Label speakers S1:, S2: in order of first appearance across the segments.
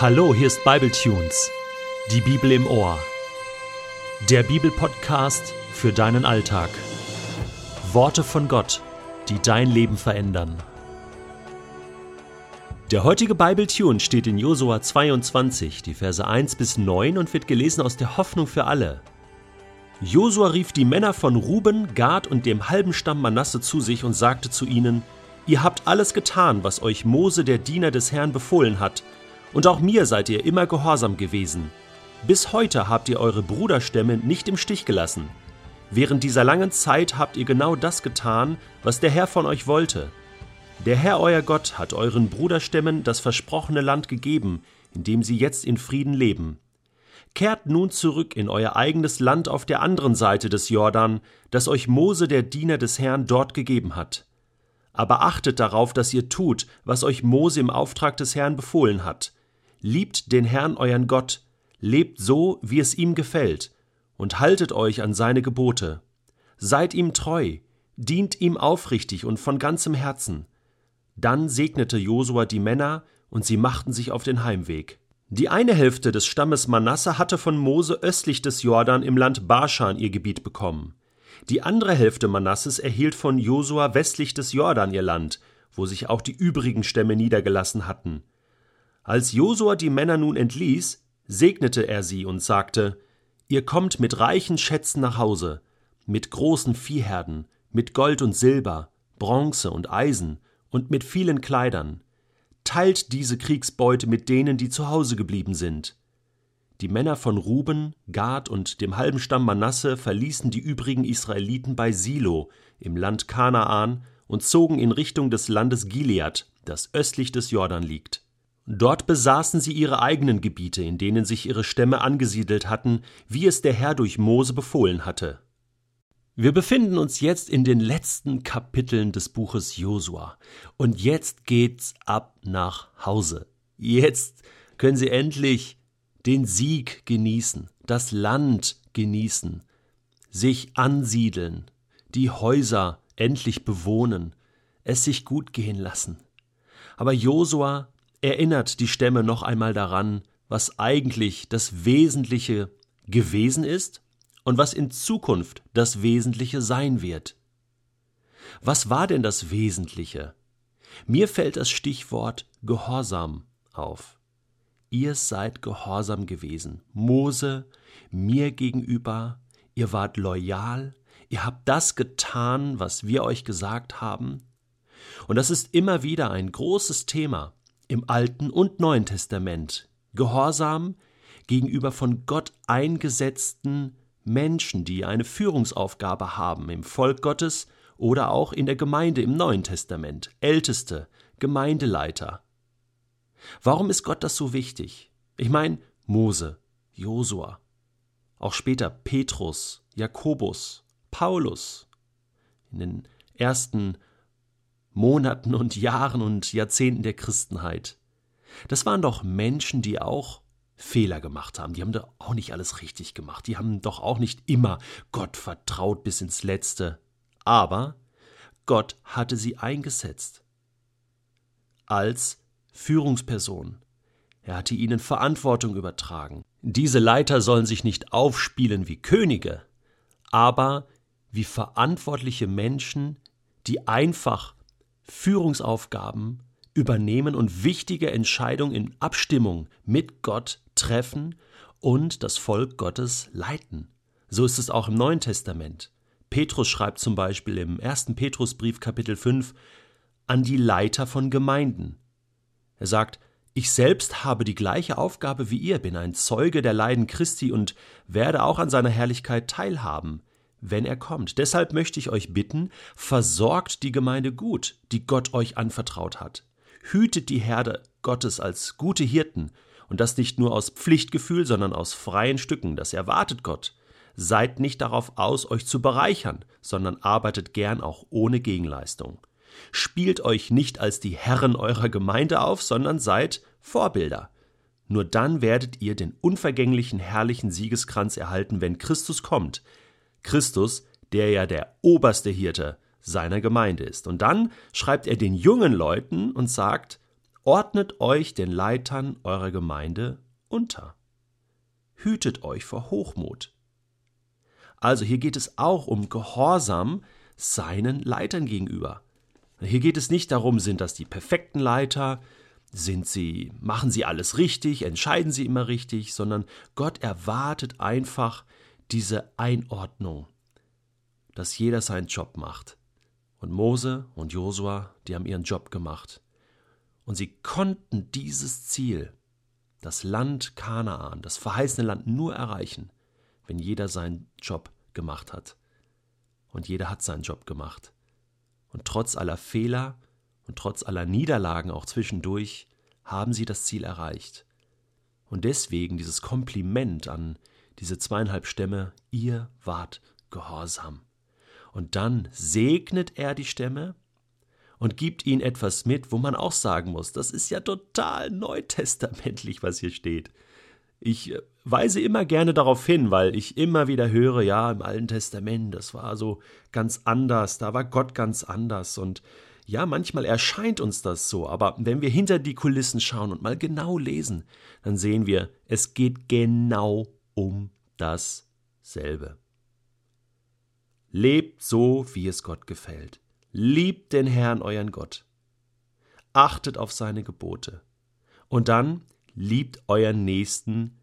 S1: Hallo, hier ist Bibletunes, die Bibel im Ohr. Der Bibelpodcast für deinen Alltag. Worte von Gott, die dein Leben verändern. Der heutige Bibletune steht in Josua 22, die Verse 1 bis 9 und wird gelesen aus der Hoffnung für alle. Josua rief die Männer von Ruben, Gad und dem halben Stamm Manasse zu sich und sagte zu ihnen: Ihr habt alles getan, was euch Mose, der Diener des Herrn, befohlen hat, und auch mir seid ihr immer gehorsam gewesen. Bis heute habt ihr eure Bruderstämme nicht im Stich gelassen. Während dieser langen Zeit habt ihr genau das getan, was der Herr von euch wollte. Der Herr euer Gott hat euren Bruderstämmen das versprochene Land gegeben, in dem sie jetzt in Frieden leben. Kehrt nun zurück in euer eigenes Land auf der anderen Seite des Jordan, das euch Mose der Diener des Herrn dort gegeben hat. Aber achtet darauf, dass ihr tut, was euch Mose im Auftrag des Herrn befohlen hat. Liebt den Herrn euren Gott, lebt so, wie es ihm gefällt, und haltet euch an seine Gebote. Seid ihm treu, dient ihm aufrichtig und von ganzem Herzen. Dann segnete Josua die Männer, und sie machten sich auf den Heimweg. Die eine Hälfte des Stammes Manasse hatte von Mose östlich des Jordan im Land Baschan ihr Gebiet bekommen. Die andere Hälfte Manasses erhielt von Josua westlich des Jordan ihr Land, wo sich auch die übrigen Stämme niedergelassen hatten. Als Josua die Männer nun entließ, segnete er sie und sagte: Ihr kommt mit reichen Schätzen nach Hause, mit großen Viehherden, mit Gold und Silber, Bronze und Eisen und mit vielen Kleidern. Teilt diese Kriegsbeute mit denen, die zu Hause geblieben sind. Die Männer von Ruben, Gad und dem halben Stamm Manasse verließen die übrigen Israeliten bei Silo im Land Kanaan und zogen in Richtung des Landes Gilead, das östlich des Jordan liegt. Dort besaßen sie ihre eigenen Gebiete, in denen sich ihre Stämme angesiedelt hatten, wie es der Herr durch Mose befohlen hatte. Wir befinden uns jetzt in den letzten Kapiteln des Buches Josua. Und jetzt geht's ab nach Hause. Jetzt können sie endlich den Sieg genießen, das Land genießen, sich ansiedeln, die Häuser endlich bewohnen, es sich gut gehen lassen. Aber Josua erinnert die Stämme noch einmal daran, was eigentlich das Wesentliche gewesen ist und was in Zukunft das Wesentliche sein wird. Was war denn das Wesentliche? Mir fällt das Stichwort Gehorsam auf. Ihr seid gehorsam gewesen, Mose, mir gegenüber, ihr wart loyal, ihr habt das getan, was wir euch gesagt haben. Und das ist immer wieder ein großes Thema im Alten und Neuen Testament. Gehorsam gegenüber von Gott eingesetzten Menschen, die eine Führungsaufgabe haben im Volk Gottes oder auch in der Gemeinde im Neuen Testament, Älteste, Gemeindeleiter. Warum ist Gott das so wichtig? Ich meine, Mose, Josua, auch später Petrus, Jakobus, Paulus, in den ersten Monaten und Jahren und Jahrzehnten der Christenheit. Das waren doch Menschen, die auch Fehler gemacht haben. Die haben doch auch nicht alles richtig gemacht. Die haben doch auch nicht immer Gott vertraut bis ins Letzte. Aber Gott hatte sie eingesetzt. Als Führungsperson. Er hatte ihnen Verantwortung übertragen. Diese Leiter sollen sich nicht aufspielen wie Könige, aber wie verantwortliche Menschen, die einfach Führungsaufgaben übernehmen und wichtige Entscheidungen in Abstimmung mit Gott treffen und das Volk Gottes leiten. So ist es auch im Neuen Testament. Petrus schreibt zum Beispiel im 1. Petrusbrief Kapitel 5 an die Leiter von Gemeinden. Er sagt, ich selbst habe die gleiche Aufgabe wie ihr, bin ein Zeuge der Leiden Christi und werde auch an seiner Herrlichkeit teilhaben wenn er kommt. Deshalb möchte ich euch bitten, versorgt die Gemeinde gut, die Gott euch anvertraut hat. Hütet die Herde Gottes als gute Hirten, und das nicht nur aus Pflichtgefühl, sondern aus freien Stücken, das erwartet Gott. Seid nicht darauf aus, euch zu bereichern, sondern arbeitet gern auch ohne Gegenleistung. Spielt euch nicht als die Herren eurer Gemeinde auf, sondern seid Vorbilder. Nur dann werdet ihr den unvergänglichen herrlichen Siegeskranz erhalten, wenn Christus kommt, Christus, der ja der oberste Hirte seiner Gemeinde ist. Und dann schreibt er den jungen Leuten und sagt, Ordnet euch den Leitern eurer Gemeinde unter. Hütet euch vor Hochmut. Also hier geht es auch um Gehorsam seinen Leitern gegenüber. Hier geht es nicht darum, sind das die perfekten Leiter, sind sie, machen sie alles richtig, entscheiden sie immer richtig, sondern Gott erwartet einfach diese Einordnung, dass jeder seinen Job macht. Und Mose und Josua, die haben ihren Job gemacht. Und sie konnten dieses Ziel, das Land Kanaan, das verheißene Land nur erreichen, wenn jeder seinen Job gemacht hat. Und jeder hat seinen Job gemacht. Und trotz aller Fehler und trotz aller Niederlagen auch zwischendurch haben sie das Ziel erreicht. Und deswegen dieses Kompliment an diese zweieinhalb Stämme, ihr wart gehorsam. Und dann segnet er die Stämme und gibt ihnen etwas mit, wo man auch sagen muss, das ist ja total neutestamentlich, was hier steht. Ich äh, weise immer gerne darauf hin, weil ich immer wieder höre, ja, im Alten Testament, das war so ganz anders, da war Gott ganz anders und ja, manchmal erscheint uns das so, aber wenn wir hinter die Kulissen schauen und mal genau lesen, dann sehen wir, es geht genau um dasselbe. Lebt so, wie es Gott gefällt. Liebt den Herrn euren Gott. Achtet auf seine Gebote. Und dann liebt euren Nächsten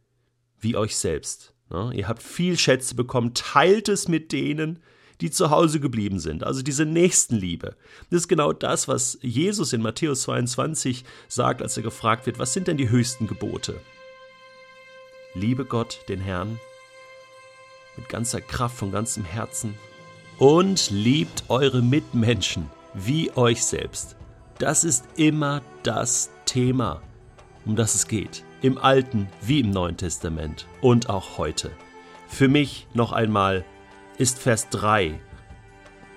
S1: wie euch selbst. Ne? Ihr habt viel Schätze bekommen, teilt es mit denen, die zu Hause geblieben sind. Also diese Nächstenliebe. Das ist genau das, was Jesus in Matthäus 22 sagt, als er gefragt wird, was sind denn die höchsten Gebote? Liebe Gott, den Herrn, mit ganzer Kraft, von ganzem Herzen, und liebt eure Mitmenschen wie euch selbst. Das ist immer das Thema, um das es geht. Im Alten wie im Neuen Testament und auch heute. Für mich noch einmal ist Vers 3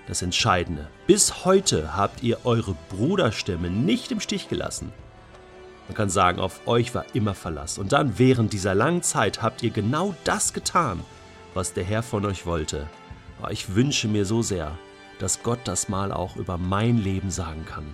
S1: das Entscheidende. Bis heute habt ihr eure Bruderstämme nicht im Stich gelassen. Man kann sagen, auf euch war immer Verlass. Und dann während dieser langen Zeit habt ihr genau das getan, was der Herr von euch wollte. Ich wünsche mir so sehr, dass Gott das mal auch über mein Leben sagen kann.